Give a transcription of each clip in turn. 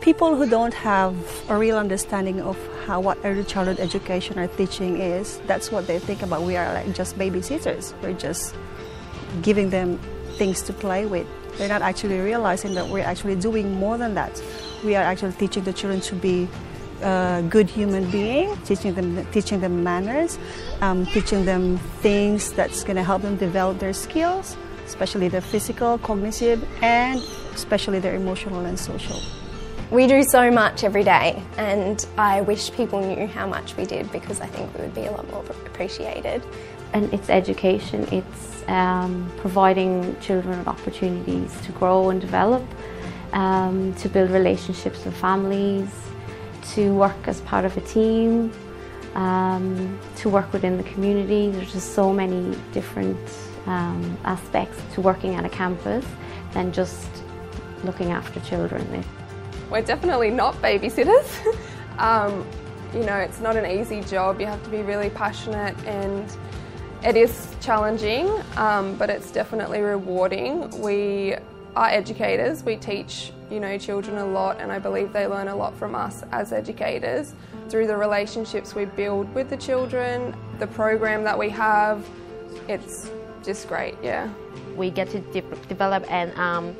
people who don't have a real understanding of how what early childhood education or teaching is, that's what they think about. We are like just babysitters. We're just giving them things to play with. They're not actually realizing that we're actually doing more than that. We are actually teaching the children to be a good human being, teaching them teaching them manners, um, teaching them things that's going to help them develop their skills, especially their physical, cognitive, and especially their emotional and social. We do so much every day, and I wish people knew how much we did because I think we would be a lot more appreciated. And it's education, it's um, providing children with opportunities to grow and develop, um, to build relationships with families, to work as part of a team, um, to work within the community. There's just so many different um, aspects to working at a campus than just looking after children. We're definitely not babysitters. um, you know, it's not an easy job. You have to be really passionate and it is challenging, um, but it's definitely rewarding. We are educators. We teach, you know, children a lot and I believe they learn a lot from us as educators through the relationships we build with the children, the program that we have. It's just great, yeah. We get to de develop and um,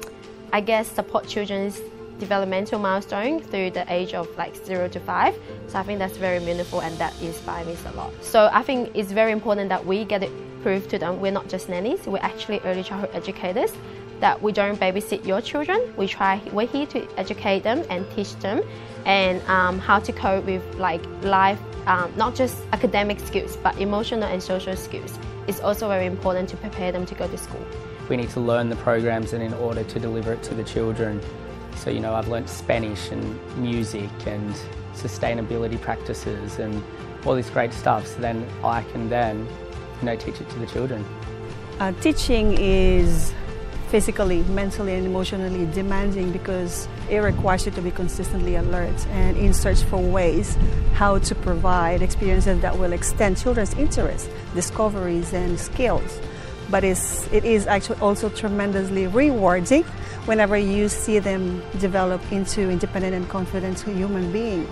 I guess support children's developmental milestone through the age of like zero to five. So I think that's very meaningful and that inspires me a lot. So I think it's very important that we get it proved to them we're not just nannies, we're actually early childhood educators. That we don't babysit your children. We try. We're here to educate them and teach them, and um, how to cope with like life, um, not just academic skills, but emotional and social skills. It's also very important to prepare them to go to school. We need to learn the programs, and in order to deliver it to the children, so, you know, I've learnt Spanish and music and sustainability practices and all this great stuff. So then I can then, you know, teach it to the children. Uh, teaching is physically, mentally, and emotionally demanding because it requires you to be consistently alert and in search for ways how to provide experiences that will extend children's interests, discoveries, and skills. But it's, it is actually also tremendously rewarding whenever you see them develop into independent and confident human beings.